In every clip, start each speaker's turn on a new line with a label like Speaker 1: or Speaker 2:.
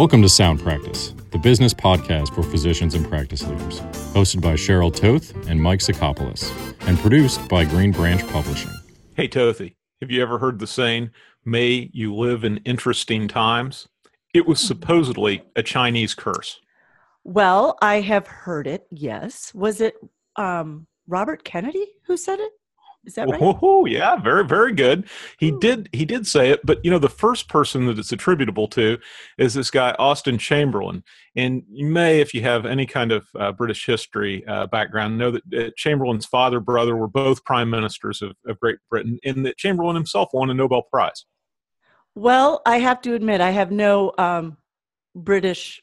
Speaker 1: Welcome to Sound Practice, the business podcast for physicians and practice leaders, hosted by Cheryl Toth and Mike Sikopoulos, and produced by Greenbranch Publishing.
Speaker 2: Hey, Tothy, have you ever heard the saying, may you live in interesting times? It was supposedly a Chinese curse.
Speaker 3: Well, I have heard it, yes. Was it um, Robert Kennedy who said it? Is that right?
Speaker 2: Oh, yeah, very, very good. He did, he did say it, but you know, the first person that it's attributable to is this guy Austen Chamberlain. And you may, if you have any kind of uh, British history uh, background, know that uh, Chamberlain's father, brother were both prime ministers of, of Great Britain, and that Chamberlain himself won a Nobel Prize.
Speaker 3: Well, I have to admit, I have no um, British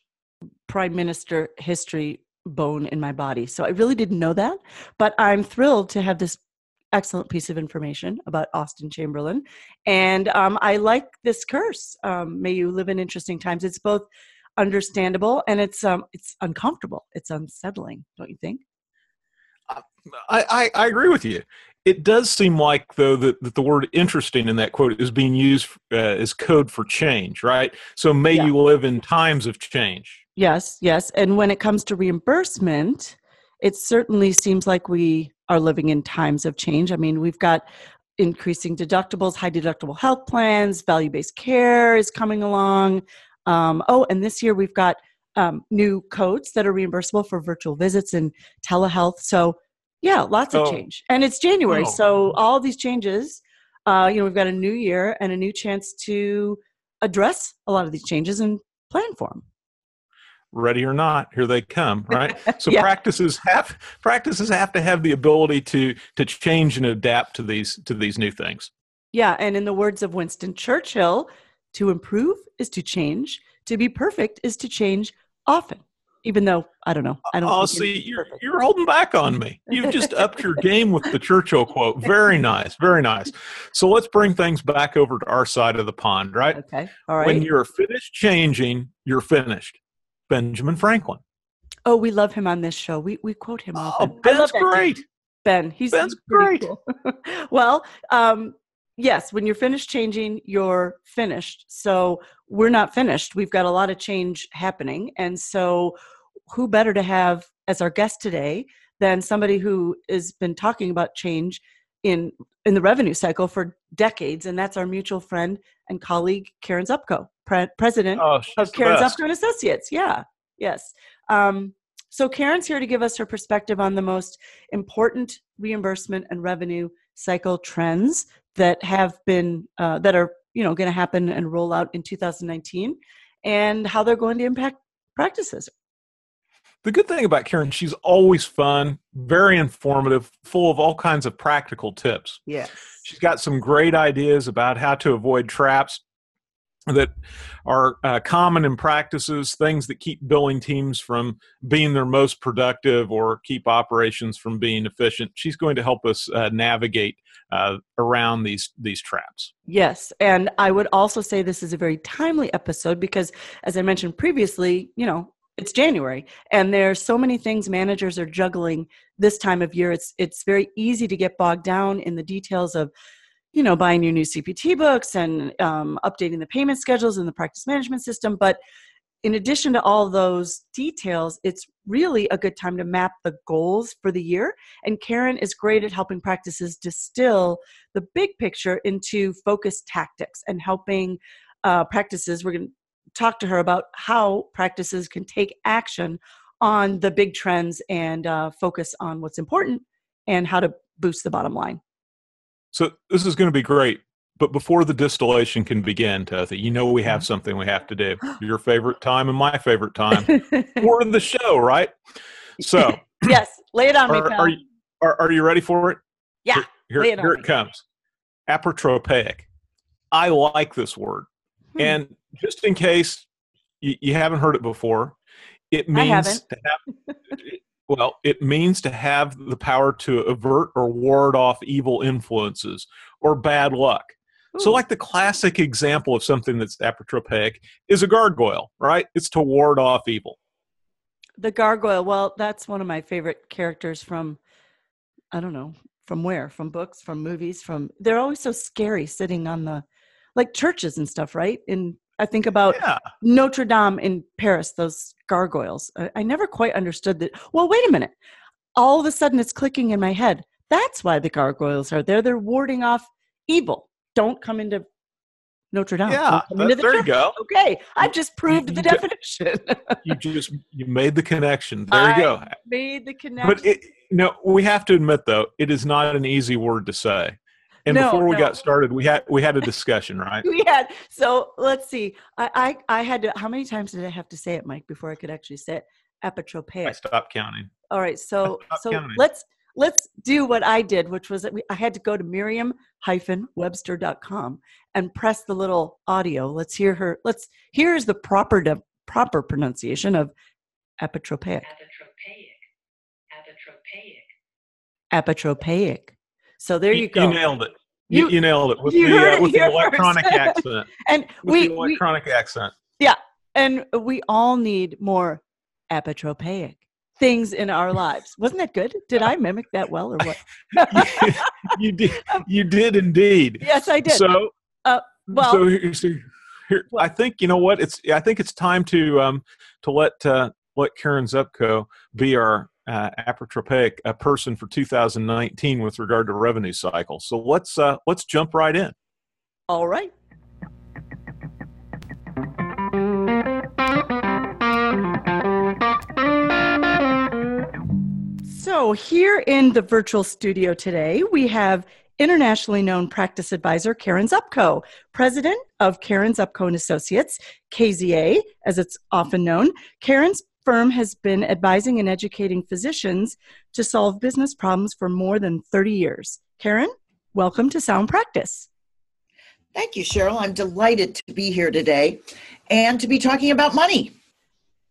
Speaker 3: prime minister history bone in my body. So I really didn't know that. But I'm thrilled to have this excellent piece of information about Austen Chamberlain. And um, I like this curse. Um, may you live in interesting times. It's both understandable and it's um, it's uncomfortable. It's unsettling, don't you think?
Speaker 2: I, I, I agree with you. It does seem like, though, that, that the word interesting in that quote is being used uh, as code for change, right? So, may yeah. you live in times of change.
Speaker 3: Yes, yes. And when it comes to reimbursement, it certainly seems like we are living in times of change. I mean, we've got increasing deductibles, high deductible health plans, value based care is coming along. Um, oh, and this year we've got um, new codes that are reimbursable for virtual visits and telehealth. So, yeah, lots of oh. change. And it's January. Oh. So, all these changes, uh, you know, we've got a new year and a new chance to address a lot of these changes and plan for them
Speaker 2: ready or not here they come right? So yeah. practices have practices have to have the ability to to change and adapt to these to these new things.
Speaker 3: Yeah and in the words of winston churchill to improve is to change to be perfect is to change often even though i don't know i don't
Speaker 2: oh see you're, you're holding back on me. You've just upped your game with the churchill quote. Very nice very nice. So let's bring things back over to our side of the pond right?
Speaker 3: Okay all right.
Speaker 2: When you're finished changing you're finished Benjamin Franklin.
Speaker 3: Oh, we love him on this show. We we quote him often.
Speaker 2: Oh, Ben's great.
Speaker 3: Ben, he's
Speaker 2: Ben's great.
Speaker 3: Cool. well, um, yes, when you're finished changing, you're finished. So we're not finished. We've got a lot of change happening, and so who better to have as our guest today than somebody who has been talking about change in in the revenue cycle for decades, and that's our mutual friend and colleague Karen Zupko pre- president
Speaker 2: oh,
Speaker 3: of Karen's Zupko and Associates. Yeah, yes. Um, so Karen's here to give us her perspective on the most important reimbursement and revenue cycle trends that have been uh, that are you know going to happen and roll out in 2019, and how they're going to impact practices.
Speaker 2: The good thing about Karen, she's always fun, very informative, full of all kinds of practical tips.
Speaker 3: Yes.
Speaker 2: She's got some great ideas about how to avoid traps that are uh, common in practices, things that keep billing teams from being their most productive or keep operations from being efficient. She's going to help us uh, navigate uh, around these these traps.
Speaker 3: Yes, and I would also say this is a very timely episode because, as I mentioned previously, you know. It's January, and there's so many things managers are juggling this time of year. It's it's very easy to get bogged down in the details of you know buying your new cpt books and um, updating the payment schedules and the practice management system but in addition to all those details it's really a good time to map the goals for the year. And karen is great at helping practices distill the big picture into focused tactics and helping uh, practices. We're going to talk to her about how practices can take action on the big trends and uh, focus on what's important and how to boost the bottom line
Speaker 2: so this is going to be great. But before the distillation can begin, Tothy, you know we have something we have to do. Your favorite time and my favorite time. for the show, right? So
Speaker 3: Yes, lay it on
Speaker 2: are,
Speaker 3: me,
Speaker 2: Are you, are, are you ready for it?
Speaker 3: Yeah.
Speaker 2: Here,
Speaker 3: it,
Speaker 2: here it comes. Apotropaic. I like this word. Hmm. And just in case you, you, haven't heard it before, it means to have Well, it means to have the power to avert or ward off evil influences or bad luck. Ooh. So, like the classic example of something that's apotropaic is a gargoyle, right? It's to ward off evil.
Speaker 3: The gargoyle, well, that's one of my favorite characters from, I don't know, from where? From books, from movies, from. They're always so scary sitting on the, like churches and stuff, right? In I think about yeah. Notre Dame in Paris, those gargoyles. I, I never quite understood that. Well, wait a minute. All of a sudden, it's clicking in my head. That's why the gargoyles are there. They're warding off evil. Don't come into Notre Dame.
Speaker 2: Yeah,
Speaker 3: that,
Speaker 2: there you go.
Speaker 3: Okay, I've just proved you, you the definition.
Speaker 2: you just you made the connection. There I you go.
Speaker 3: Made the connection.
Speaker 2: But it, no, we have to admit though, it is not an easy word to say. And no, before we no. got started, we had we had a discussion, right?
Speaker 3: we had. So let's see. I, I I had to. How many times did I have to say it, Mike, before I could actually say it? Apotropaic.
Speaker 2: I stopped counting.
Speaker 3: All right. So so counting. let's let's do what I did, which was that we, I had to go to Merriam-Webster.com and press the little audio. Let's hear her. Let's here's the proper de, proper pronunciation of apotropaic. Apotropaic. Apotropaic. Apotropaic. So there you, you go.
Speaker 2: You nailed it. You, you, you nailed it with the, uh, with the electronic accent.
Speaker 3: and
Speaker 2: with
Speaker 3: we
Speaker 2: the electronic
Speaker 3: we,
Speaker 2: accent.
Speaker 3: Yeah, and we all need more apotropaic things in our lives. Wasn't that good? Did I mimic that well or what?
Speaker 2: you did. You did indeed.
Speaker 3: Yes, I did.
Speaker 2: So,
Speaker 3: uh, well,
Speaker 2: so, here, so here, I think you know what it's. I think it's time to um to let uh, let Karen Zupko be our uh, apotropaic person for 2019 with regard to revenue cycle. So let's uh, let's jump right in.
Speaker 3: All right. So, here in the virtual studio today, we have internationally known practice advisor Karen Zupko, president of Karen Zupko and Associates, KZA, as it's often known. Karen's firm has been advising and educating physicians to solve business problems for more than 30 years. Karen, welcome to Sound Practice.
Speaker 4: Thank you, Cheryl. I'm delighted to be here today and to be talking about money.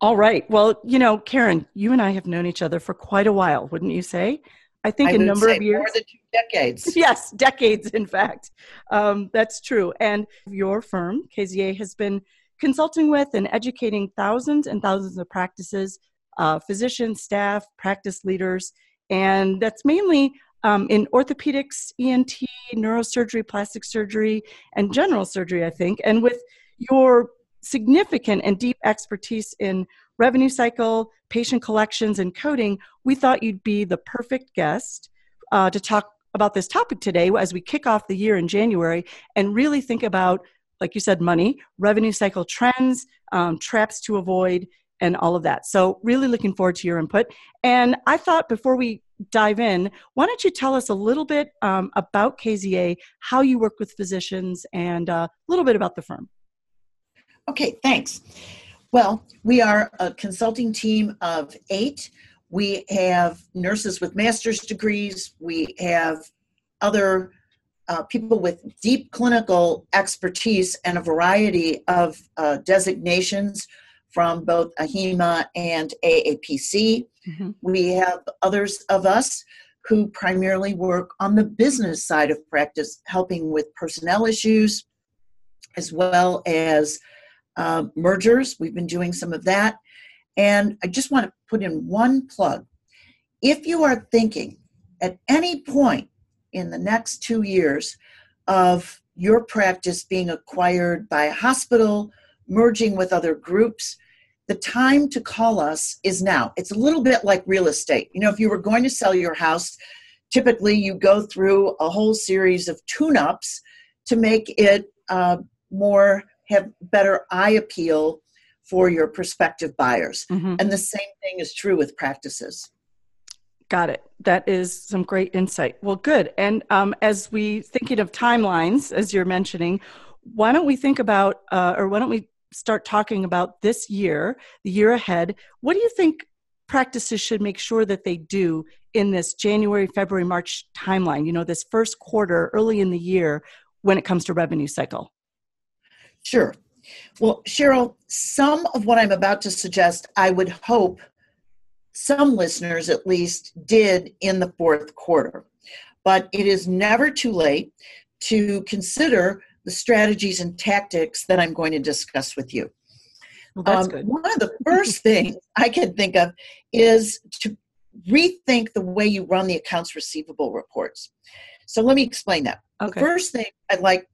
Speaker 3: All right. Well, you know, Karen, you and I have known each other for quite a while, wouldn't you say? I think
Speaker 4: I
Speaker 3: a number of years.
Speaker 4: More than two decades.
Speaker 3: yes, decades, in fact. Um, that's true. And your firm, KZA, has been consulting with and educating thousands and thousands of practices, uh, physicians, staff, practice leaders, and that's mainly um, in orthopedics, ENT, neurosurgery, plastic surgery, and general surgery, I think. And with your significant and deep expertise in revenue cycle, patient collections, and coding, we thought you'd be the perfect guest uh, to talk about this topic today as we kick off the year in January and really think about, like you said, money, revenue cycle trends, um, traps to avoid, and all of that. So, really looking forward to your input. And I thought before we dive in, why don't you tell us a little bit um, about KZA, how you work with physicians, and uh, a little bit about the firm?
Speaker 4: Okay, thanks. Well, we are a consulting team of eight. We have nurses with master's degrees. We have other uh, people with deep clinical expertise and a variety of uh, designations from both AHIMA and AAPC. Mm-hmm. We have others of us who primarily work on the business side of practice, helping with personnel issues as well as uh, mergers. We've been doing some of that. And I just want to put in one plug. If you are thinking at any point in the next two years of your practice being acquired by a hospital, merging with other groups, the time to call us is now. It's a little bit like real estate. You know, if you were going to sell your house, typically you go through a whole series of tune ups to make it uh, more have better eye appeal for your prospective buyers. Mm-hmm. And the same thing is true with practices.
Speaker 3: Got it. That is some great insight. Well, good. And um, as we thinking of timelines, as you're mentioning, why don't we think about, uh, or why don't we start talking about this year, the year ahead? What do you think practices should make sure that they do in this January, February, March timeline? You know, this first quarter, early in the year, when it comes to revenue cycle.
Speaker 4: Sure. Well, Cheryl, some of what I'm about to suggest, I would hope some listeners at least did in the fourth quarter. But it is never too late to consider the strategies and tactics that I'm going to discuss with you.
Speaker 3: Well, um,
Speaker 4: one of the first things I can think of is to rethink the way you run the accounts receivable reports. So let me explain that. Okay. The first thing I'd like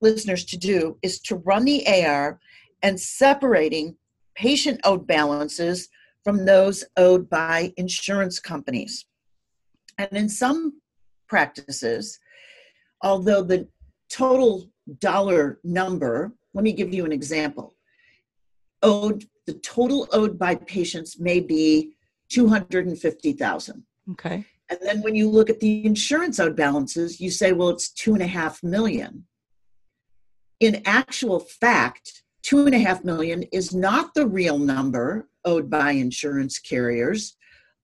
Speaker 4: listeners to do is to run the AR and separating patient owed balances from those owed by insurance companies. And in some practices, although the total dollar number, let me give you an example. Owed the total owed by patients may be 250,000.
Speaker 3: Okay.
Speaker 4: And then when you look at the insurance owed balances, you say, well, it's two and a half million. In actual fact, two and a half million is not the real number owed by insurance carriers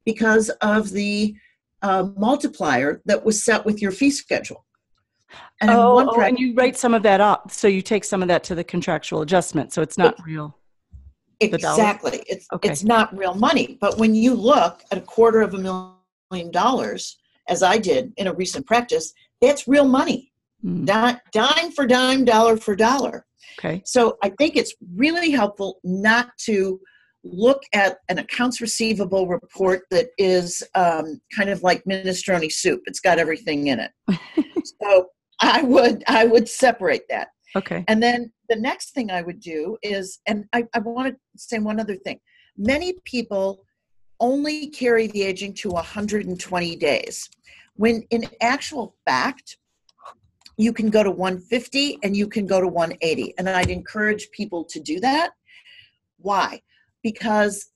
Speaker 4: because of the uh, multiplier that was set with your fee schedule.
Speaker 3: And oh, oh and you write some of that up. So you take some of that to the contractual adjustment. So it's not it, real.
Speaker 4: Exactly. It's okay. it's not real money. But when you look at a quarter of a million dollars, as I did in a recent practice, that's real money. Mm. Di- dime for dime, dollar for dollar.
Speaker 3: Okay.
Speaker 4: So I think it's really helpful not to look at an accounts receivable report that is um, kind of like minestrone soup. It's got everything in it. so I would I would separate that.
Speaker 3: Okay.
Speaker 4: And then the next thing I would do is, and I, I want to say one other thing. Many people only carry the aging to 120 days, when in actual fact, you can go to 150 and you can go to 180. And I'd encourage people to do that. Why? Because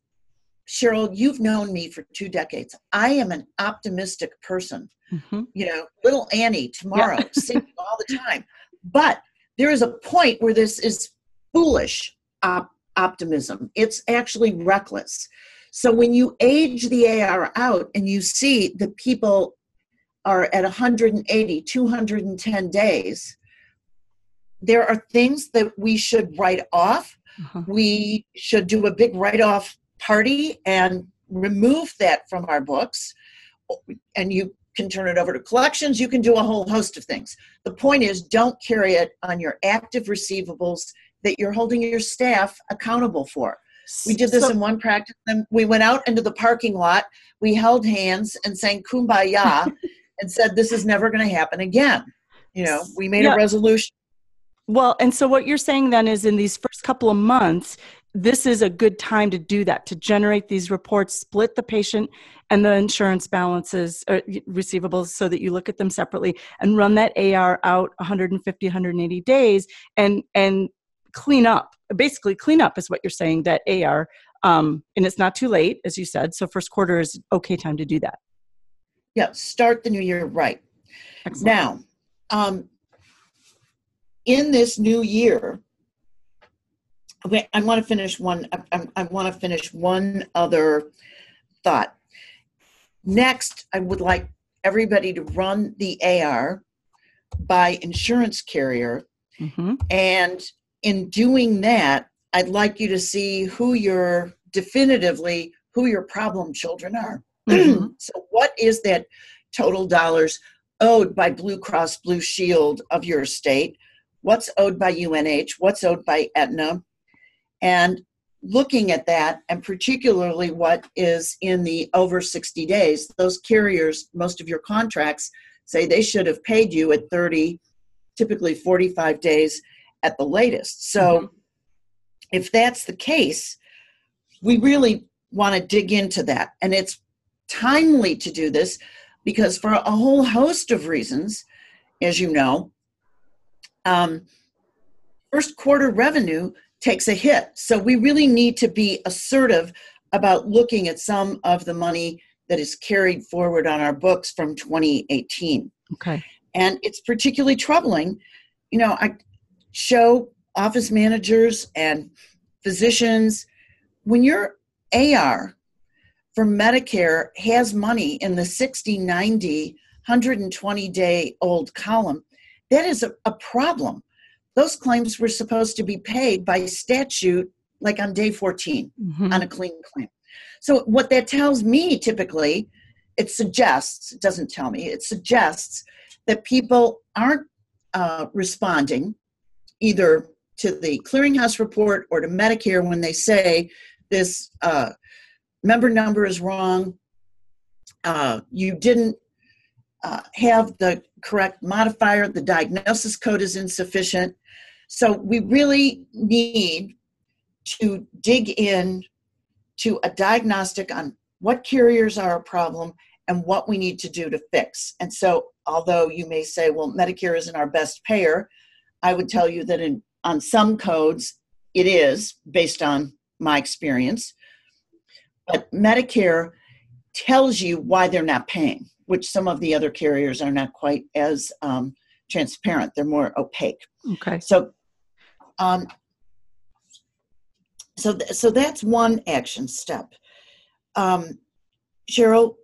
Speaker 4: Cheryl, you've known me for two decades. I am an optimistic person. Mm-hmm. You know, little Annie tomorrow, yeah. singing all the time. But there is a point where this is foolish op- optimism. It's actually reckless. So when you age the AR out and you see that people are at 180, 210 days, there are things that we should write off. Uh-huh. We should do a big write off party and remove that from our books. And you can turn it over to collections. You can do a whole host of things. The point is, don't carry it on your active receivables that you're holding your staff accountable for. We did this so, in one practice. And we went out into the parking lot. We held hands and sang "Kumbaya" and said, "This is never going to happen again." You know, we made yeah. a resolution.
Speaker 3: Well, and so what you're saying then is, in these first couple of months, this is a good time to do that to generate these reports split the patient and the insurance balances or uh, receivables so that you look at them separately and run that ar out 150 180 days and and clean up basically clean up is what you're saying that ar um, and it's not too late as you said so first quarter is okay time to do that
Speaker 4: yeah start the new year right Excellent. now um, in this new year Okay, I want to finish one. I, I want to finish one other thought. Next, I would like everybody to run the AR by insurance carrier, mm-hmm. and in doing that, I'd like you to see who your definitively who your problem children are. Mm-hmm. so, what is that total dollars owed by Blue Cross Blue Shield of your state? What's owed by UNH? What's owed by Aetna? And looking at that, and particularly what is in the over 60 days, those carriers, most of your contracts say they should have paid you at 30, typically 45 days at the latest. So mm-hmm. if that's the case, we really want to dig into that. And it's timely to do this because, for a whole host of reasons, as you know, um, first quarter revenue takes a hit. So we really need to be assertive about looking at some of the money that is carried forward on our books from 2018.
Speaker 3: Okay.
Speaker 4: And it's particularly troubling. You know, I show office managers and physicians when your AR for Medicare has money in the 60, 90, 120 day old column, that is a, a problem those claims were supposed to be paid by statute like on day 14 mm-hmm. on a clean claim. So what that tells me typically, it suggests, it doesn't tell me, it suggests that people aren't uh, responding either to the clearinghouse report or to Medicare when they say this uh, member number is wrong, uh, you didn't uh, have the correct modifier, the diagnosis code is insufficient. So we really need to dig in to a diagnostic on what carriers are a problem and what we need to do to fix. And so, although you may say, well, Medicare isn't our best payer, I would tell you that in, on some codes, it is based on my experience. But Medicare tells you why they're not paying, which some of the other carriers are not quite as um, transparent. They're more opaque.
Speaker 3: Okay.
Speaker 4: So, um, so, th- so that's one action step. Um, Cheryl,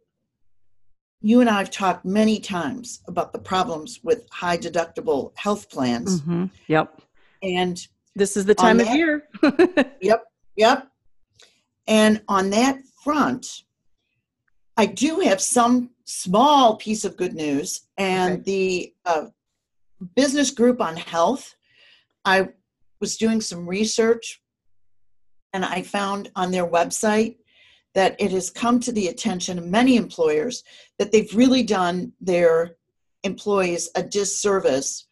Speaker 4: you and I have talked many times about the problems with high deductible health plans.
Speaker 3: Mm-hmm. Yep.
Speaker 4: And
Speaker 3: this is the time
Speaker 4: that,
Speaker 3: of year.
Speaker 4: yep. Yep. And on that front, I do have some small piece of good news. And okay. the uh, business group on health, I was doing some research and I found on their website that it has come to the attention of many employers that they've really done their employees a disservice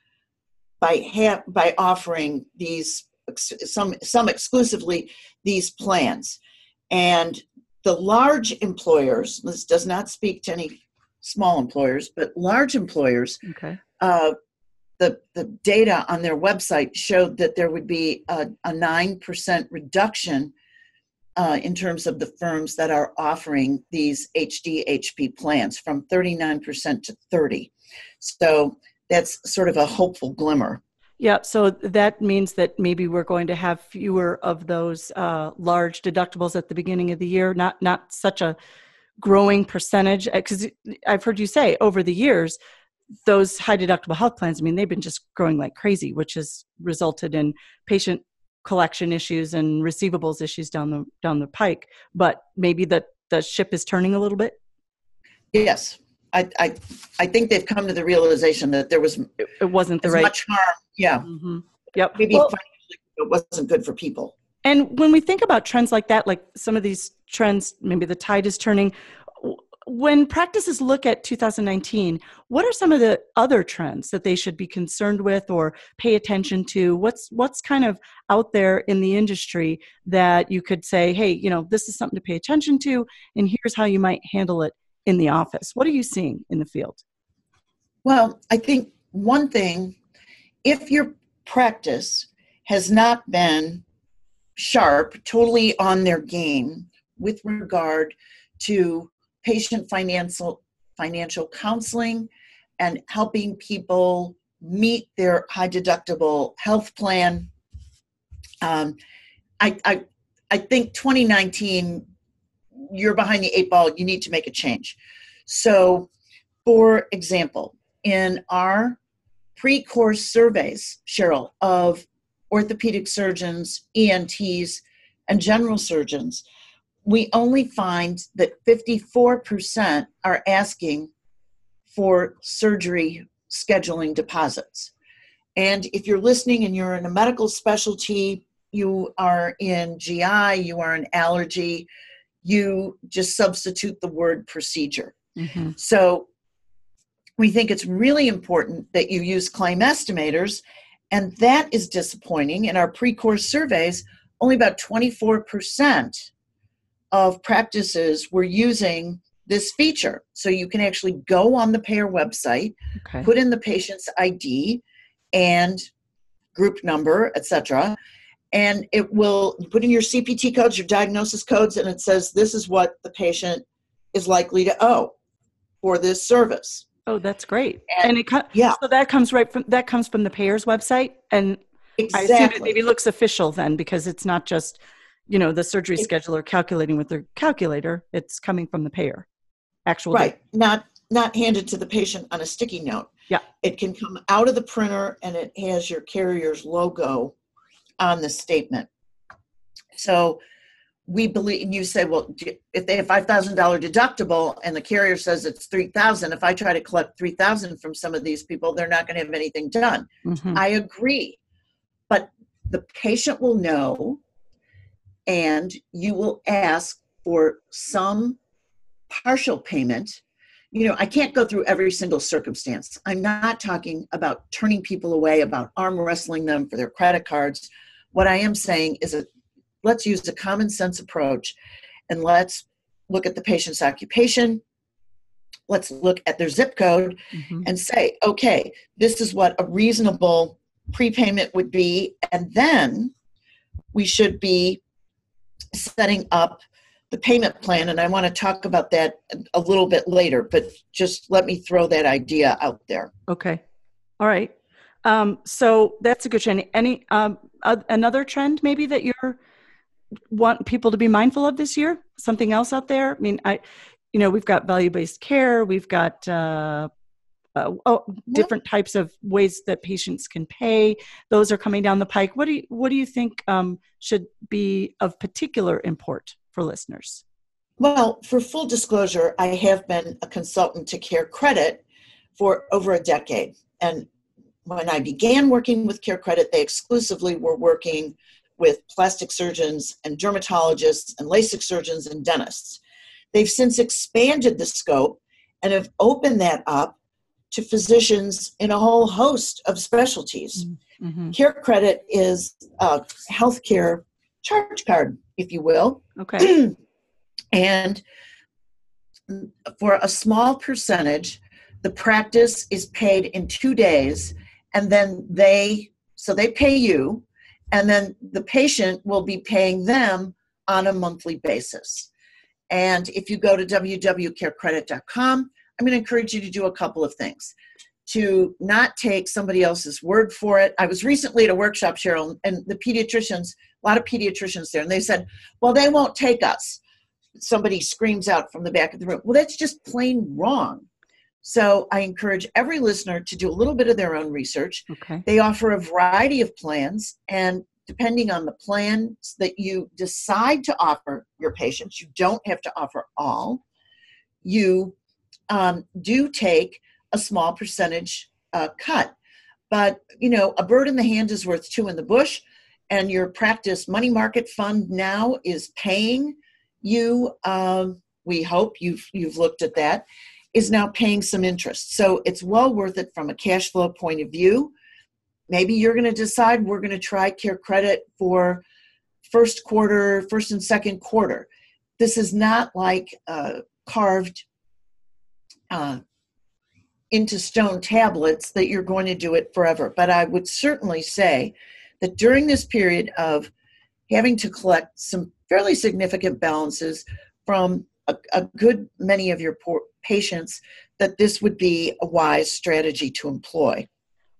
Speaker 4: by ha- by offering these some some exclusively these plans and the large employers this does not speak to any small employers but large employers
Speaker 3: okay
Speaker 4: uh, the, the data on their website showed that there would be a, a 9% reduction uh, in terms of the firms that are offering these HDHP plans from 39% to 30. So that's sort of a hopeful glimmer.
Speaker 3: Yeah, so that means that maybe we're going to have fewer of those uh, large deductibles at the beginning of the year. Not not such a growing percentage, because I've heard you say over the years those high deductible health plans. I mean, they've been just growing like crazy, which has resulted in patient collection issues and receivables issues down the down the pike. But maybe that the ship is turning a little bit?
Speaker 4: Yes. I i, I think they've come to the realization that there was
Speaker 3: it, it wasn't the right
Speaker 4: much harm yeah.
Speaker 3: Mm-hmm. yep.
Speaker 4: Maybe well, it wasn't good for people
Speaker 3: and when we think about trends like that like some of these trends maybe the tide is turning when practices look at 2019 what are some of the other trends that they should be concerned with or pay attention to? What's what's kind of out there in the industry that you could say hey you know this is something to pay attention to and here's how you might handle it in the office. What are you seeing in the field?
Speaker 4: Well i think one thing if your practice has not been sharp totally on their game with regard to patient financial financial counseling and helping people meet their high deductible health plan. Um, I, I, I think 2019, you're behind the eight ball. You need to make a change. So, for example, in our pre-course surveys, Cheryl, of orthopedic surgeons, ENTs, and general surgeons, we only find that 54% are asking for surgery scheduling deposits. And if you're listening and you're in a medical specialty, you are in GI, you are in allergy, you just substitute the word procedure. Mm-hmm. So we think it's really important that you use claim estimators, and that is disappointing. In our pre course surveys, only about 24% of practices were using this feature. So you can actually go on the payer website, okay. put in the patient's ID and group number, etc. And it will put in your CPT codes, your diagnosis codes, and it says this is what the patient is likely to owe for this service.
Speaker 3: Oh, that's great. And, and it yeah. So that comes right from that comes from the payer's website, and exactly. I assume it maybe looks official then because it's not just you know the surgery scheduler calculating with their calculator it's coming from the payer actual
Speaker 4: right data. not not handed to the patient on a sticky note
Speaker 3: yeah
Speaker 4: it can come out of the printer and it has your carrier's logo on the statement so we believe and you say well if they have $5000 deductible and the carrier says it's 3000 if i try to collect 3000 from some of these people they're not going to have anything done mm-hmm. i agree but the patient will know and you will ask for some partial payment you know, I can't go through every single circumstance. I'm not talking about turning people away, about arm wrestling them for their credit cards. What I am saying is that let's use a common sense approach and let's look at the patient's occupation. Let's look at their zip code mm-hmm. and say, okay, this is what a reasonable prepayment would be. And then we should be setting up the payment plan. And I want to talk about that a little bit later, but just let me throw that idea out there.
Speaker 3: Okay. All right. Um, so that's a good trend. Any um, uh, another trend maybe that you're want people to be mindful of this year? Something else out there? I mean, I, you know, we've got value based care. We've got uh, uh, oh, different types of ways that patients can pay. Those are coming down the pike. What do you What do you think um, should be of particular import for listeners?
Speaker 4: Well, for full disclosure, I have been a consultant to CareCredit for over a decade, and when I began working with CareCredit, they exclusively were working with plastic surgeons and dermatologists and LASIK surgeons and dentists. They've since expanded the scope and have opened that up to physicians in a whole host of specialties. Mm-hmm. CareCredit is a healthcare charge card, if you will.
Speaker 3: Okay.
Speaker 4: and for a small percentage, the practice is paid in two days, and then they so they pay you, and then the patient will be paying them on a monthly basis. And if you go to www.carecredit.com, I'm going to encourage you to do a couple of things. To not take somebody else's word for it. I was recently at a workshop, Cheryl, and the pediatricians, a lot of pediatricians there, and they said, Well, they won't take us. Somebody screams out from the back of the room. Well, that's just plain wrong. So I encourage every listener to do a little bit of their own research.
Speaker 3: Okay.
Speaker 4: They offer a variety of plans, and depending on the plans that you decide to offer your patients, you don't have to offer all. You um, do take a small percentage uh, cut. But, you know, a bird in the hand is worth two in the bush, and your practice money market fund now is paying you. Um, we hope you've you've looked at that. Is now paying some interest, so it's well worth it from a cash flow point of view. Maybe you're going to decide we're going to try CareCredit for first quarter, first and second quarter. This is not like carved uh, into stone tablets that you're going to do it forever. But I would certainly say that during this period of having to collect some fairly significant balances from a, a good many of your patients, that this would be a wise strategy to employ.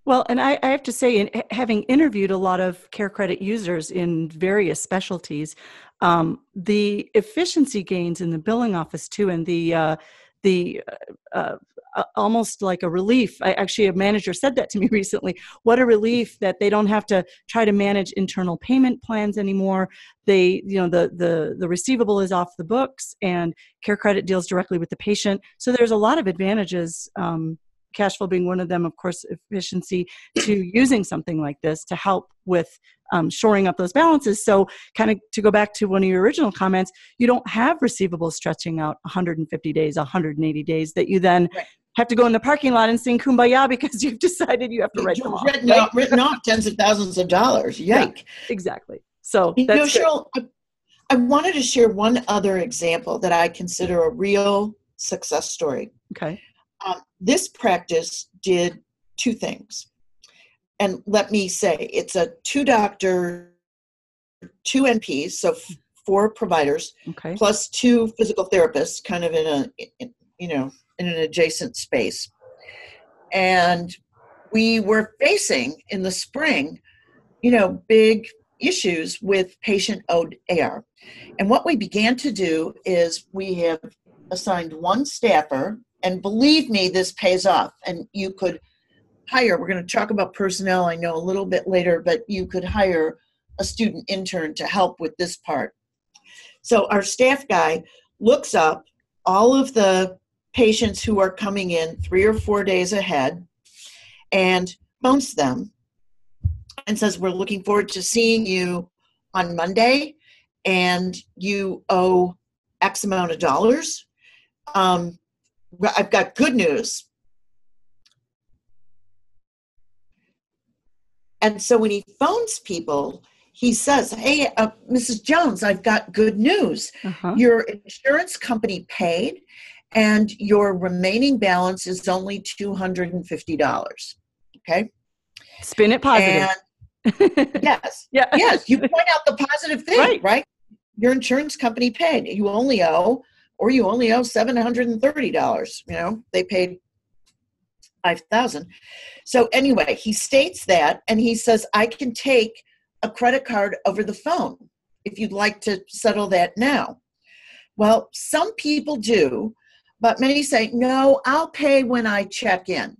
Speaker 3: Well, and I, I, have to say, in having interviewed a lot of CareCredit users in various specialties, um, the efficiency gains in the billing office too, and the uh, the uh, uh, uh, almost like a relief. I actually a manager said that to me recently. What a relief that they don't have to try to manage internal payment plans anymore. They, you know, the the the receivable is off the books, and CareCredit deals directly with the patient. So there's a lot of advantages um, cash flow being one of them, of course, efficiency to using something like this to help with um, shoring up those balances. So, kind of to go back to one of your original comments, you don't have receivables stretching out 150 days, 180 days that you then right. have to go in the parking lot and sing kumbaya because you've decided you have to write them off.
Speaker 4: Written, right? off, written off tens of thousands of dollars. Yike. Yeah,
Speaker 3: exactly. So,
Speaker 4: you know, Cheryl, I, I wanted to share one other example that I consider a real success story.
Speaker 3: Okay.
Speaker 4: Um, this practice did two things. And let me say, it's a two doctor, two NPs, so four providers,
Speaker 3: okay.
Speaker 4: plus two physical therapists, kind of in a, in, you know, in an adjacent space. And we were facing in the spring, you know, big issues with patient owed AR. And what we began to do is we have assigned one staffer and believe me, this pays off. And you could hire, we're going to talk about personnel, I know a little bit later, but you could hire a student intern to help with this part. So our staff guy looks up all of the patients who are coming in three or four days ahead and phones them and says, We're looking forward to seeing you on Monday, and you owe X amount of dollars. Um, I've got good news. And so when he phones people, he says, Hey, uh, Mrs. Jones, I've got good news. Uh-huh. Your insurance company paid, and your remaining balance is only $250. Okay.
Speaker 3: Spin it positive.
Speaker 4: And yes. yeah. Yes. You point out the positive thing, right. right? Your insurance company paid. You only owe, or you only owe $730. You know, they paid 5000 So, anyway, he states that and he says, I can take a credit card over the phone if you'd like to settle that now. Well, some people do, but many say, no, I'll pay when I check in.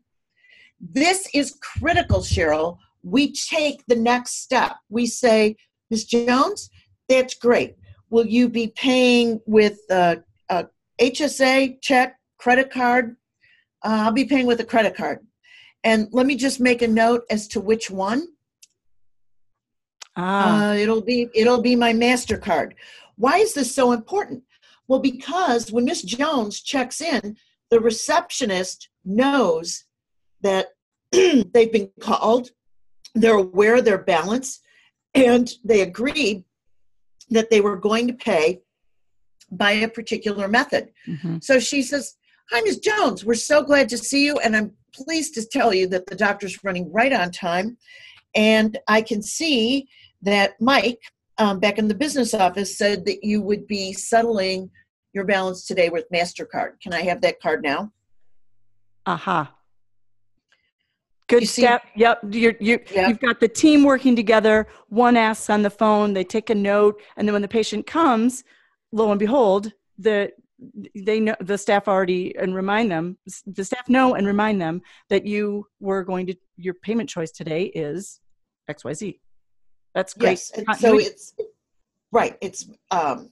Speaker 4: This is critical, Cheryl. We take the next step. We say, Ms. Jones, that's great. Will you be paying with a, a HSA, check, credit card? Uh, I'll be paying with a credit card. And let me just make a note as to which one. Ah. Uh, it'll be it'll be my Mastercard. Why is this so important? Well, because when Miss Jones checks in, the receptionist knows that they've been called, they're aware of their balance, and they agreed that they were going to pay by a particular method. Mm-hmm. So she says, Hi, Ms. Jones, we're so glad to see you, and I'm pleased to tell you that the doctor's running right on time. And I can see that Mike, um, back in the business office, said that you would be settling your balance today with MasterCard. Can I have that card now?
Speaker 3: Aha. Uh-huh. Good step. Yep. You're, you yep. You've got the team working together. One asks on the phone, they take a note, and then when the patient comes, lo and behold, the they know the staff already and remind them the staff know and remind them that you were going to your payment choice today is xyz that's great yes.
Speaker 4: so it's right it's um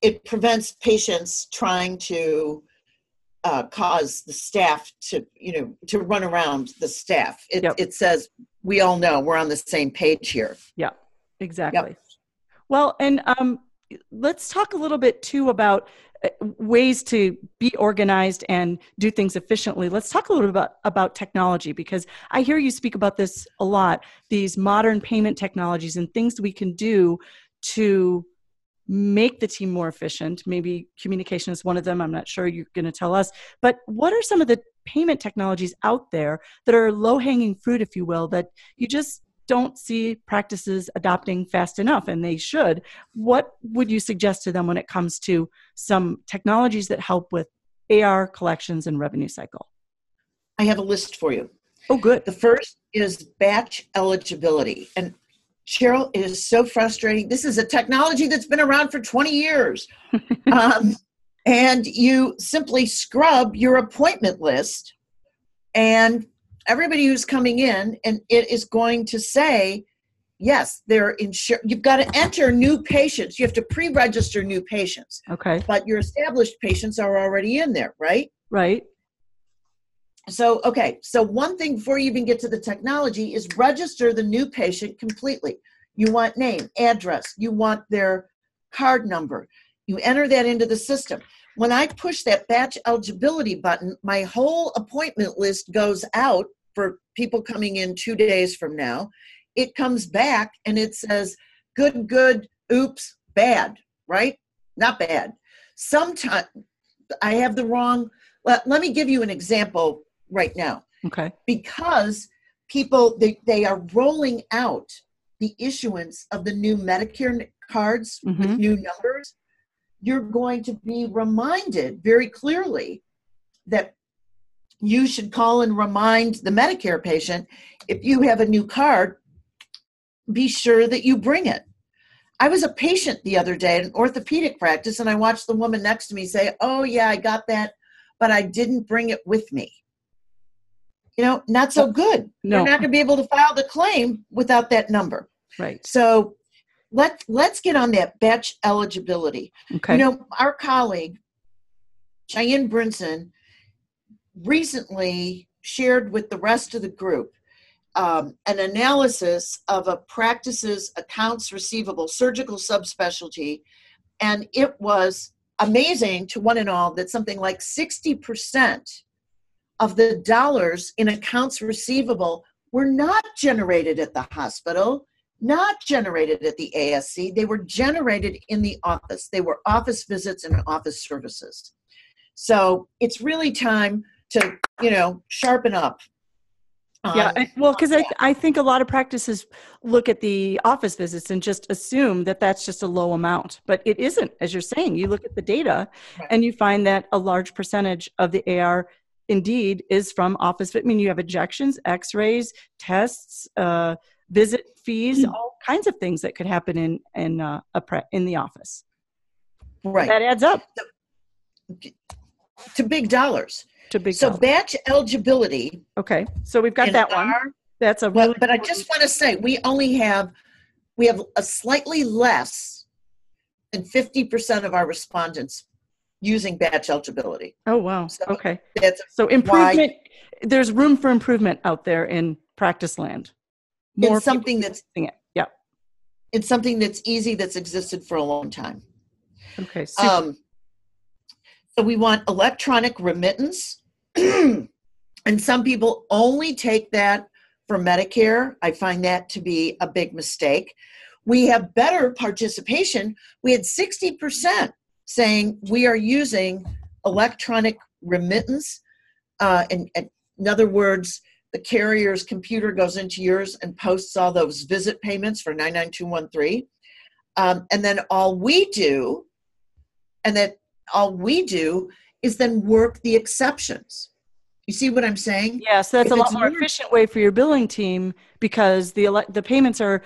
Speaker 4: it prevents patients trying to uh, cause the staff to you know to run around the staff it, yep. it says we all know we're on the same page here
Speaker 3: yeah exactly yep. well and um let's talk a little bit too about uh, ways to be organized and do things efficiently. Let's talk a little bit about, about technology because i hear you speak about this a lot these modern payment technologies and things we can do to make the team more efficient. Maybe communication is one of them. I'm not sure you're going to tell us but what are some of the payment technologies out there that are low hanging fruit if you will that you just don't see practices adopting fast enough, and they should. What would you suggest to them when it comes to some technologies that help with AR collections and revenue cycle?
Speaker 4: I have a list for you.
Speaker 3: Oh, good.
Speaker 4: The first is batch eligibility. And Cheryl, it is so frustrating. This is a technology that's been around for 20 years. um, and you simply scrub your appointment list and everybody who's coming in and it is going to say yes they're insured you've got to enter new patients. You have to pre-register new patients.
Speaker 3: Okay.
Speaker 4: But your established patients are already in there right?
Speaker 3: Right.
Speaker 4: So okay so one thing before you even get to the technology is register the new patient completely. You want name address you want their card number. You enter that into the system. When i push that batch eligibility button my whole appointment list goes out for people coming in two days from now, it comes back and it says, good, good, oops, bad, right? Not bad. Sometimes I have the wrong, let, let me give you an example right now.
Speaker 3: Okay.
Speaker 4: Because people, they, they are rolling out the issuance of the new Medicare cards mm-hmm. with new numbers, you're going to be reminded very clearly that you should call and remind the Medicare patient if you have a new card, be sure that you bring it. I was a patient the other day at an orthopedic practice, and I watched the woman next to me say, Oh, yeah, I got that, but I didn't bring it with me. You know, not so good. No. You're not going to be able to file the claim without that number.
Speaker 3: Right.
Speaker 4: So let let's get on that batch eligibility. Okay. You know, our colleague Cheyenne Brinson recently shared with the rest of the group um, an analysis of a practice's accounts receivable surgical subspecialty, and it was amazing to one and all that something like 60% of the dollars in accounts receivable were not generated at the hospital, not generated at the ASC. They were generated in the office. They were office visits and office services. So it's really time to, you know, sharpen up
Speaker 3: yeah well because I, I think a lot of practices look at the office visits and just assume that that's just a low amount but it isn't as you're saying you look at the data right. and you find that a large percentage of the ar indeed is from office i mean you have injections x-rays tests uh, visit fees mm-hmm. all kinds of things that could happen in in uh, a pre- in the office
Speaker 4: right
Speaker 3: that adds up
Speaker 4: to big dollars.
Speaker 3: To big
Speaker 4: so batch eligibility
Speaker 3: okay so we've got that one. That's a
Speaker 4: really well, but i just want to say we only have we have a slightly less than 50% of our respondents using batch eligibility.
Speaker 3: Oh wow. So okay. that's so improvement why, there's room for improvement out there in practice land.
Speaker 4: More it's something that's
Speaker 3: it. yeah
Speaker 4: it's something that's easy that's existed for a long time.
Speaker 3: Okay super. um
Speaker 4: we want electronic remittance. and some people only take that for Medicare. I find that to be a big mistake. We have better participation. We had 60% saying we are using electronic remittance. Uh, in, in other words, the carrier's computer goes into yours and posts all those visit payments for 99213. Um, and then all we do, and that all we do is then work the exceptions. You see what I'm saying?
Speaker 3: Yeah, so that's if a lot more efficient way for your billing team because the the payments are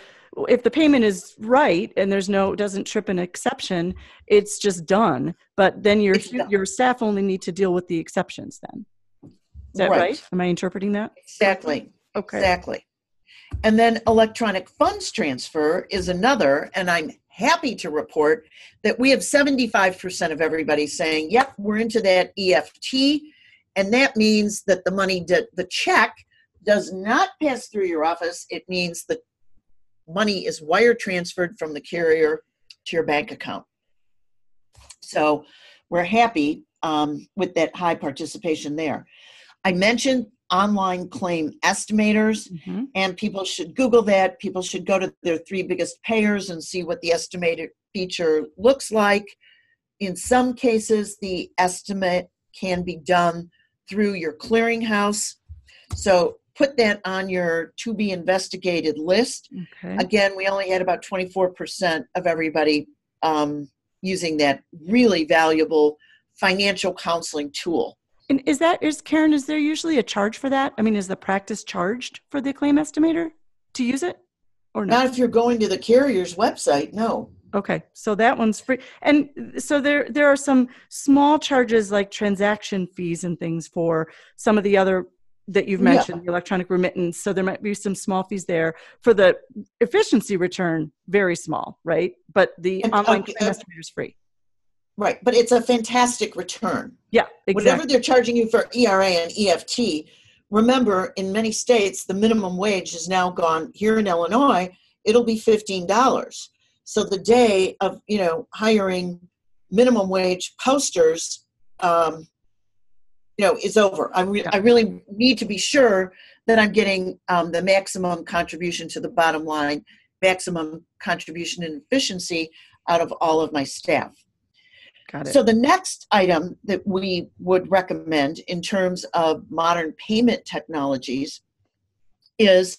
Speaker 3: if the payment is right and there's no doesn't trip an exception, it's just done. But then your your staff only need to deal with the exceptions then. Is that right? right? Am I interpreting that?
Speaker 4: Exactly. Okay. Exactly. And then electronic funds transfer is another, and I'm happy to report that we have 75% of everybody saying, yep, we're into that EFT. And that means that the money, the check does not pass through your office. It means the money is wire transferred from the carrier to your bank account. So we're happy um, with that high participation there. I mentioned online claim estimators, mm-hmm. and people should Google that. People should go to their three biggest payers and see what the estimated feature looks like. In some cases, the estimate can be done through your clearinghouse. So put that on your to be investigated list. Okay. Again, we only had about 24% of everybody um, using that really valuable financial counseling tool.
Speaker 3: And is that is Karen? Is there usually a charge for that? I mean, is the practice charged for the claim estimator to use it,
Speaker 4: or not? Not if you're going to the carrier's website. No.
Speaker 3: Okay, so that one's free, and so there there are some small charges like transaction fees and things for some of the other that you've mentioned, yeah. the electronic remittance. So there might be some small fees there for the efficiency return, very small, right? But the and, online um, claim estimator is free.
Speaker 4: Right, but it's a fantastic return.
Speaker 3: Yeah, exactly.
Speaker 4: Whatever they're charging you for ERA and EFT, remember in many states the minimum wage has now gone here in Illinois, it'll be $15. So the day of, you know, hiring minimum wage posters um, you know is over. I, re- yeah. I really need to be sure that I'm getting um, the maximum contribution to the bottom line, maximum contribution and efficiency out of all of my staff.
Speaker 3: Got it.
Speaker 4: So the next item that we would recommend in terms of modern payment technologies is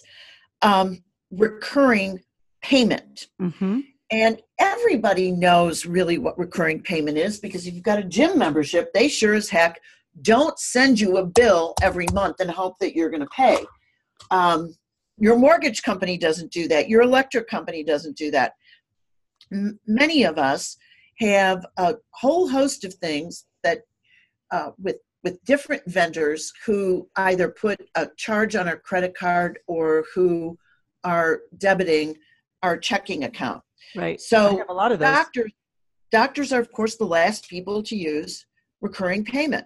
Speaker 4: um, recurring payment. Mm-hmm. And everybody knows really what recurring payment is because if you've got a gym membership, they sure as heck don't send you a bill every month and hope that you're going to pay. Um, your mortgage company doesn't do that. Your electric company doesn't do that. M- many of us have a whole host of things that uh, with with different vendors who either put a charge on our credit card or who are debiting our checking account.
Speaker 3: Right.
Speaker 4: So
Speaker 3: a lot of those.
Speaker 4: doctors doctors are of course the last people to use recurring payment,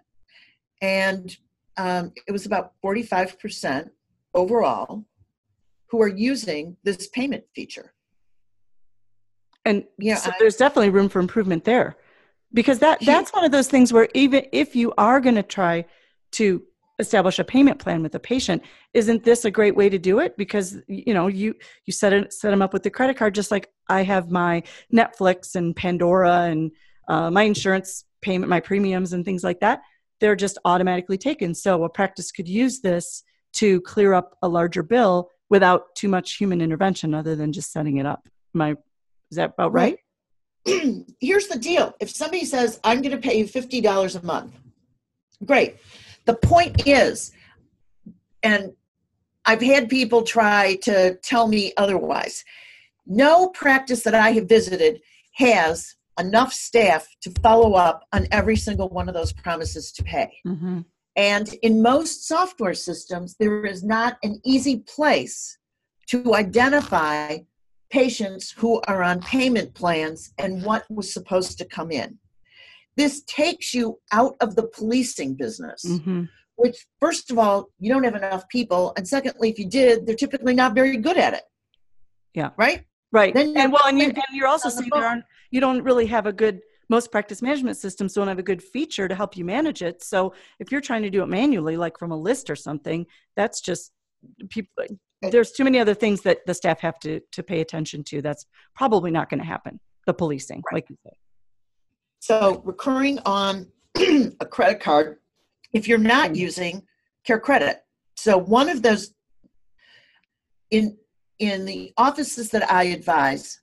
Speaker 4: and um, it was about forty five percent overall who are using this payment feature.
Speaker 3: And yeah, so I, there's definitely room for improvement there. because that that's one of those things where even if you are going to try to establish a payment plan with a patient isn't this a great way to do it? Because you know you you set it set them up with the credit card just like i have my netflix and pandora and uh, my insurance payment my premiums and things like that. They're just automatically taken. So a practice could use this to clear up a larger bill without too much human intervention other than just setting it up. Am i is that about right, right?
Speaker 4: here's the deal if somebody says i'm going to pay you $50 a month great the point is and i've had people try to tell me otherwise no practice that i have visited has enough staff to follow up on every single one of those promises to pay mm-hmm. and in most software systems there is not an easy place to identify patients who are on payment plans and what was supposed to come in. This takes you out of the policing business, mm-hmm. which, first of all, you don't have enough people. And secondly, if you did, they're typically not very good at it.
Speaker 3: Yeah.
Speaker 4: Right?
Speaker 3: Right. Then and well, and, you, and you're also saying the there aren't, you don't really have a good, most practice management systems don't have a good feature to help you manage it. So if you're trying to do it manually, like from a list or something, that's just people there's too many other things that the staff have to to pay attention to that's probably not going to happen the policing right. like you said
Speaker 4: so recurring on a credit card if you're not mm-hmm. using CareCredit so one of those in in the offices that i advise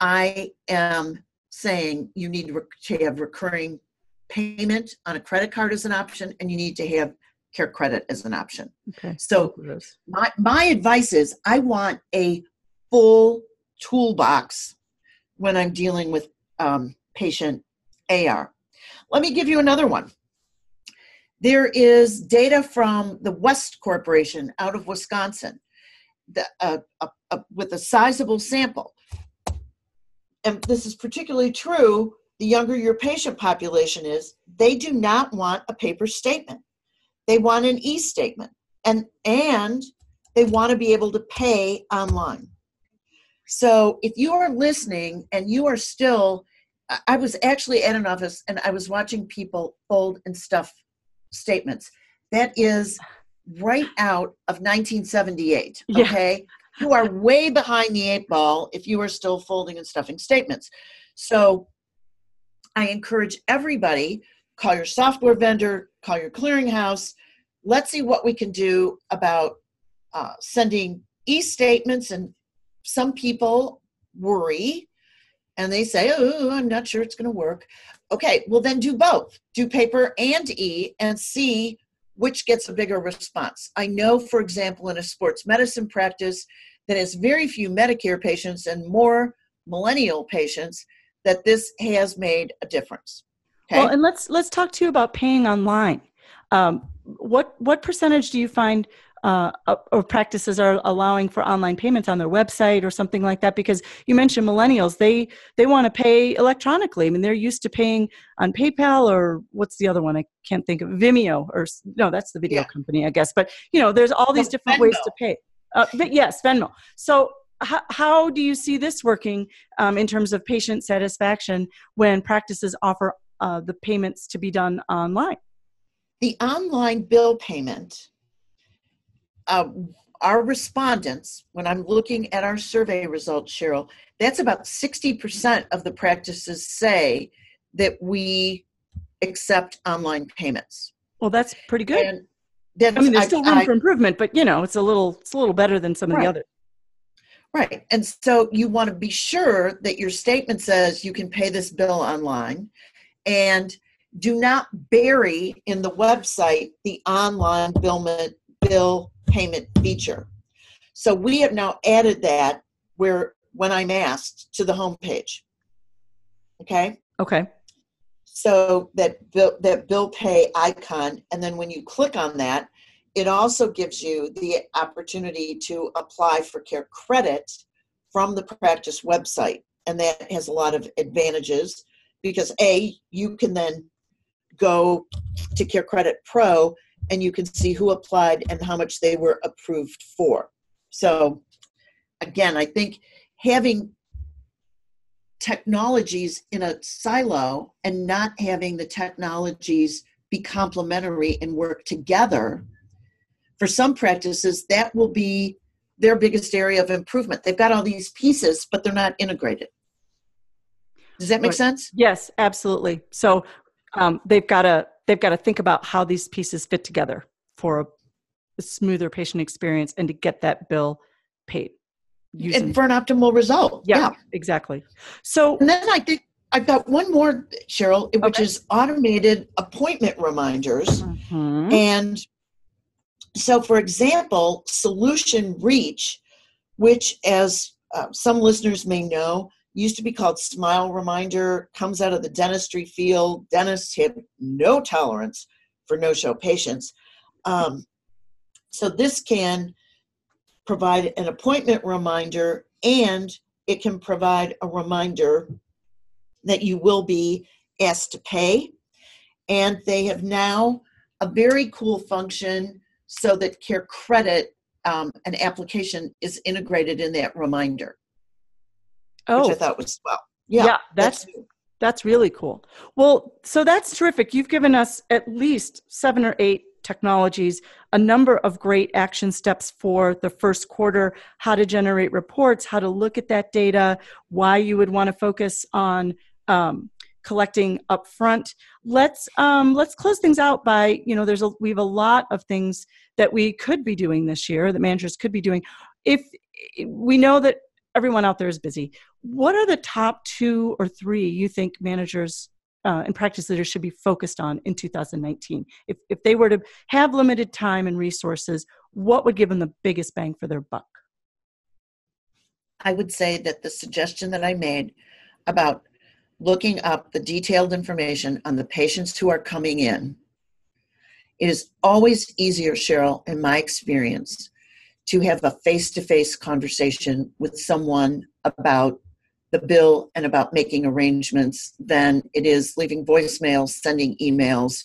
Speaker 4: i am saying you need to have recurring payment on a credit card as an option and you need to have CareCredit as an option. Okay. So my, my advice is I want a full toolbox when I'm dealing with um, patient AR. Let me give you another one. There is data from the West Corporation out of Wisconsin the, uh, uh, uh, with a sizable sample. And this is particularly true the younger your patient population is, they do not want a paper statement. They want an e-statement and and they want to be able to pay online. So if you are listening and you are still I was actually at an office and I was watching people fold and stuff statements. That is right out of 1978. Okay. Yeah. you are way behind the eight ball if you are still folding and stuffing statements. So I encourage everybody call your software vendor, call your clearinghouse. Let's see what we can do about uh, sending e statements. And some people worry and they say, Oh, I'm not sure it's going to work. Okay, well, then do both do paper and e and see which gets a bigger response. I know, for example, in a sports medicine practice that has very few Medicare patients and more millennial patients, that this has made a difference.
Speaker 3: Okay? Well, and let's let's talk to you about paying online. Um, what what percentage do you find uh, or practices are allowing for online payments on their website or something like that? Because you mentioned millennials, they they want to pay electronically. I mean, they're used to paying on PayPal or what's the other one? I can't think of Vimeo or no, that's the video yeah. company, I guess. But you know, there's all these different Venmo. ways to pay. Uh, but yes, Venmo. So how, how do you see this working um, in terms of patient satisfaction when practices offer uh, the payments to be done online?
Speaker 4: The online bill payment, uh, our respondents, when I'm looking at our survey results, Cheryl, that's about 60% of the practices say that we accept online payments.
Speaker 3: Well, that's pretty good. I mean, there's still room I, for improvement, but you know, it's a little it's a little better than some of the others.
Speaker 4: Right. And so you want to be sure that your statement says you can pay this bill online and do not bury in the website the online bill, bill payment feature. So we have now added that where when I'm asked to the homepage. Okay?
Speaker 3: Okay.
Speaker 4: So that bill, that bill pay icon, and then when you click on that, it also gives you the opportunity to apply for CareCredit from the practice website. And that has a lot of advantages because A, you can then go to CareCredit Pro and you can see who applied and how much they were approved for. So, again, I think having technologies in a silo and not having the technologies be complementary and work together, for some practices, that will be their biggest area of improvement. They've got all these pieces, but they're not integrated. Does that make right. sense?
Speaker 3: Yes, absolutely. So um, they've got to they've got to think about how these pieces fit together for a, a smoother patient experience and to get that bill paid.
Speaker 4: Using, and for an optimal result.
Speaker 3: Yeah, yeah, exactly. So
Speaker 4: and then I think I've got one more, Cheryl, which okay. is automated appointment reminders. Mm-hmm. And so, for example, Solutionreach, which, as uh, some listeners may know, used to be called Smile Reminder, comes out of the dentistry field. Dentists have no tolerance for no show patients. Um, so, this can provide an appointment reminder and it can provide a reminder that you will be asked to pay. And they have now a very cool function so that CareCredit, um, an application, is integrated in that reminder. Oh, which I oh. thought was well.
Speaker 3: Yeah, yeah that's, that's that's really cool. Well, so that's terrific. You've given us at least seven or eight technologies, a number of great action steps for the first quarter, how to generate reports, how to look at that data, why you would want to focus on um, collecting upfront. Let's um, let's close things out by you know there's a we have a lot of things that we could be doing this year that managers could be doing. If we know that everyone out there is busy, what are the top two or three you think managers uh, and practice leaders should be focused on in 2019? If if they were to have limited time and resources, what would give them the biggest bang for their buck?
Speaker 4: I would say that the suggestion that I made about looking up the detailed information on the patients who are coming in. It is always easier, Cheryl, in my experience, to have a face to face conversation with someone about the bill and about making arrangements than it is leaving voicemails, sending emails,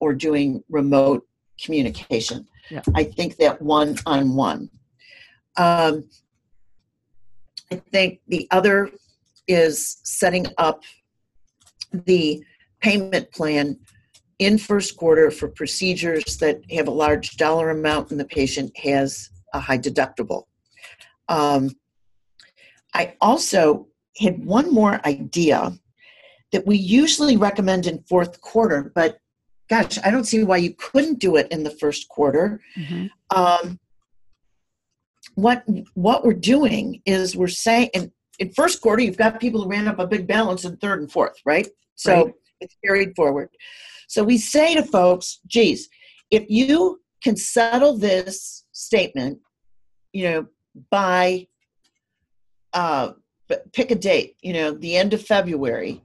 Speaker 4: or doing remote communication. Yeah. I think that one on one. I think the other is setting up the payment plan in first quarter for procedures that have a large dollar amount and the patient has a high deductible. Um, I also had one more idea that we usually recommend in fourth quarter, but gosh, I don't see why you couldn't do it in the first quarter. Mm-hmm. Um, what what we're doing is we're saying, and in first quarter, you've got people who ran up a big balance in third and fourth, right? So right. it's carried forward. So we say to folks, geez, if you can settle this statement, you know, by uh, pick a date, you know, the end of February,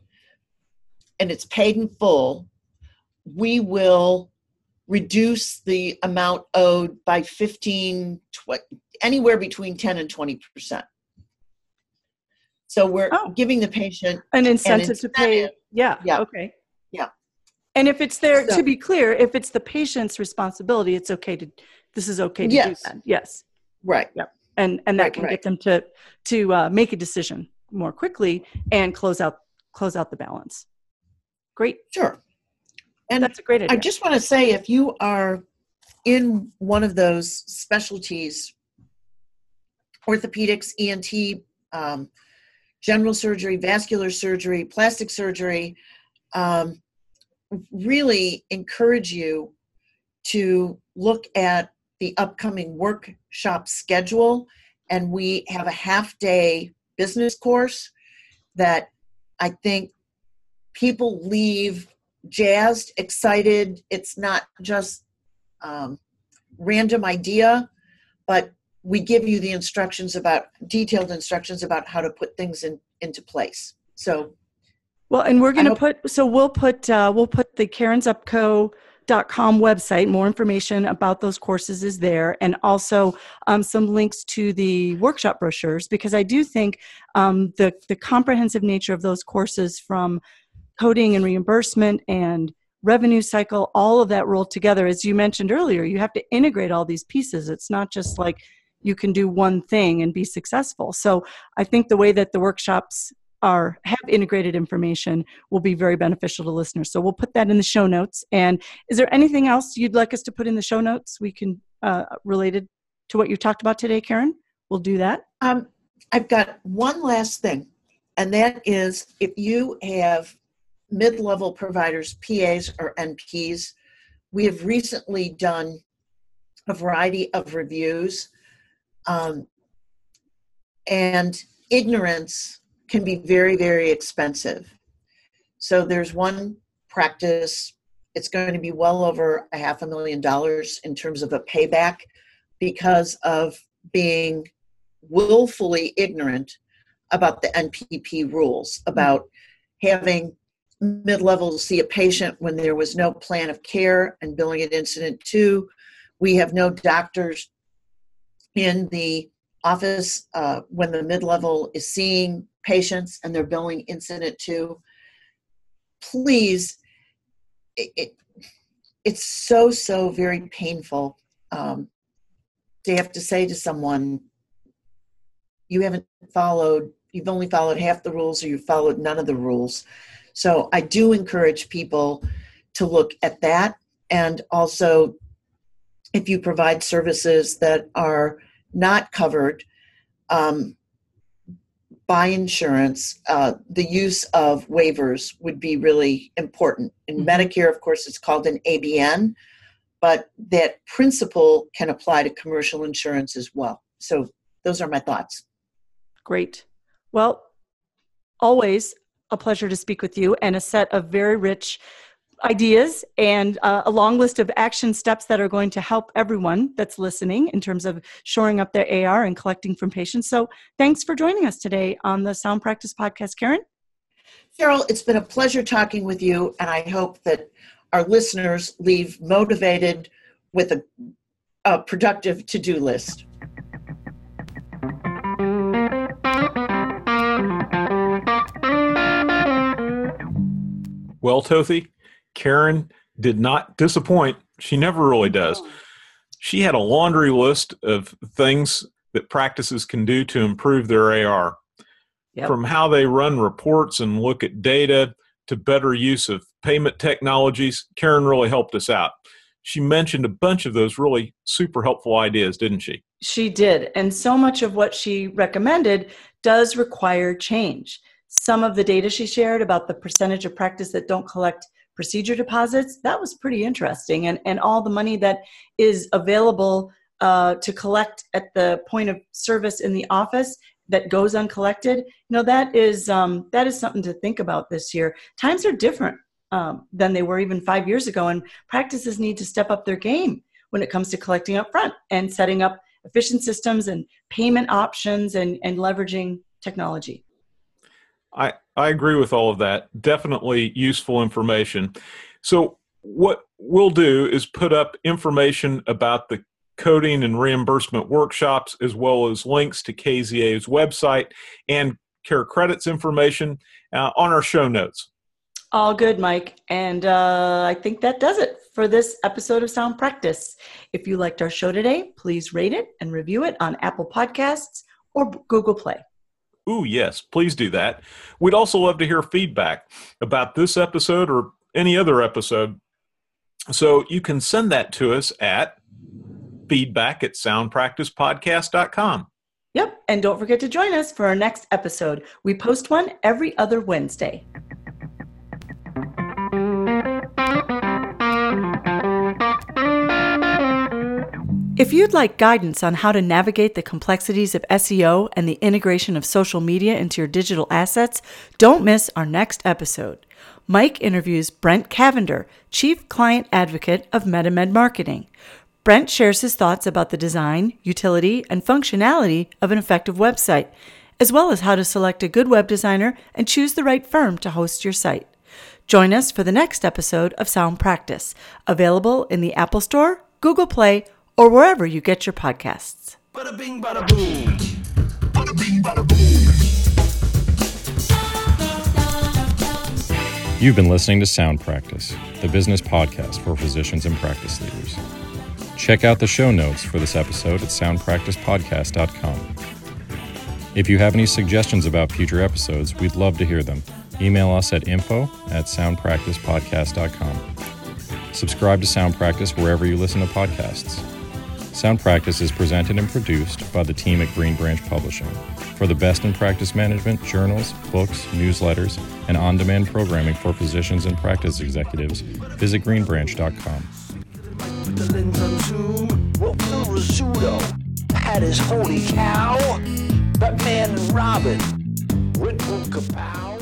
Speaker 4: and it's paid in full, we will reduce the amount owed by 15, 20, anywhere between 10 and 20 percent. So we're oh. giving the patient
Speaker 3: an incentive, an incentive, to pay. Yeah. Yeah. Okay.
Speaker 4: Yeah.
Speaker 3: And if it's there, so, to be clear, if it's the patient's responsibility, it's okay to. This is okay to yes. do that. Yes.
Speaker 4: Right.
Speaker 3: Yep. And and that right, can right. get them to to uh, make a decision more quickly and close out close out the balance. Great.
Speaker 4: Sure.
Speaker 3: And that's a great idea.
Speaker 4: I just want to say, if you are in one of those specialties, orthopedics, ENT, um, general surgery, vascular surgery, plastic surgery, um, really encourage you to look at the upcoming workshop schedule. And we have a half day business course that I think people leave jazzed, excited. It's not just um, random idea, but we give you the instructions about detailed instructions about how to put things in into place so
Speaker 3: well and we're going to put so we'll put uh, we'll put the karenzupko.com website. More information about those courses is there and also um, some links to the workshop brochures because i do think um, the the comprehensive nature of those courses from coding and reimbursement and revenue cycle all of that rolled together. As you mentioned earlier you have to integrate all these pieces. It's not just like you can do one thing and be successful. So I think the way that the workshops are have integrated information will be very beneficial to listeners. So we'll put that in the show notes. And is there anything else you'd like us to put in the show notes? We can uh, related to what you talked about today, Karen. We'll do that.
Speaker 4: Um, I've got one last thing, and that is if you have mid-level providers, PAs or NPs, we have recently done a variety of reviews, um, and ignorance can be very, very expensive. So there's one practice, it's going to be well over a half a million dollars in terms of a payback because of being willfully ignorant about the NPP rules, about having mid level see a patient when there was no plan of care and billing at incident to. We have no doctors in the office uh, when the mid level is seeing patients and they're billing incident to. Please, it, it it's so, so very painful um, to have to say to someone, you haven't followed, you've only followed half the rules or you've followed none of the rules. So I do encourage people to look at that. And also, if you provide services that are not covered um, by insurance, uh, the use of waivers would be really important. In mm-hmm. Medicare, of course, it's called an ABN, but that principle can apply to commercial insurance as well. So, those are my thoughts.
Speaker 3: Great. Well, always a pleasure to speak with you and a set of very rich ideas and uh, a long list of action steps that are going to help everyone that's listening in terms of shoring up their AR and collecting from patients. So, thanks for joining us today on the Sound Practice Podcast, Karen.
Speaker 4: Cheryl, it's been a pleasure talking with you, and I hope that our listeners leave motivated with a, a productive to do list.
Speaker 2: Well, Tothy, Karen did not disappoint. She never really does. She had a laundry list of things that practices can do to improve their AR. Yep. From how they run reports and look at data to better use of payment technologies, Karen really helped us out. She mentioned a bunch of those really super helpful ideas, didn't she?
Speaker 3: She did. And so much of what she recommended does require change some of the data she shared about the percentage of practice that don't collect procedure deposits that was pretty interesting. And and all the money that is available uh, to collect at the point of service in the office that goes uncollected you know that is um, that is something to think about this year. Times are different um, than they were even five years ago and practices need to step up their game when it comes to collecting up front and setting up efficient systems and payment options and, and leveraging technology.
Speaker 2: I, I agree with all of that. Definitely useful information. So, what we'll do is put up information about the coding and reimbursement workshops, as well as links to KZA's website and CareCredit's information uh, on our show notes.
Speaker 3: All good, Mike. And uh, I think that does it for this episode of Sound Practice. If you liked our show today, please rate it and review it on Apple Podcasts or Google Play.
Speaker 2: Ooh, yes, please do that. We'd also love to hear feedback about this episode or any other episode. So you can send that to us at feedback at soundpracticepodcast.com.
Speaker 3: Yep, and don't forget to join us for our next episode. We post one every other Wednesday. If you'd like guidance on how to navigate the complexities of SEO and the integration of social media into your digital assets, don't miss our next episode. Mike interviews Brent Cavender, Chief Client Advocate of MetaMed Marketing. Brent shares his thoughts about the design, utility, and functionality of an effective website, as well as how to select a good web designer and choose the right firm to host your site. Join us for the next episode of Sound Practice, available in the Apple Store, Google Play, or wherever you get your podcasts. Bada bing, bada boom. Bada bing, bada boom.
Speaker 1: You've been listening to Sound Practice, the business podcast for physicians and practice leaders. Check out the show notes for this episode at soundpracticepodcast.com. If you have any suggestions about future episodes, we'd love to hear them. Email us at info at soundpracticepodcast.com. Subscribe to Sound Practice wherever you listen to podcasts. Sound Practice is presented and produced by the team at Greenbranch Publishing. For the best in practice management, journals, books, newsletters, and on demand programming for physicians and practice executives, visit greenbranch.com. Holy cow, Batman and Robin, Kapow.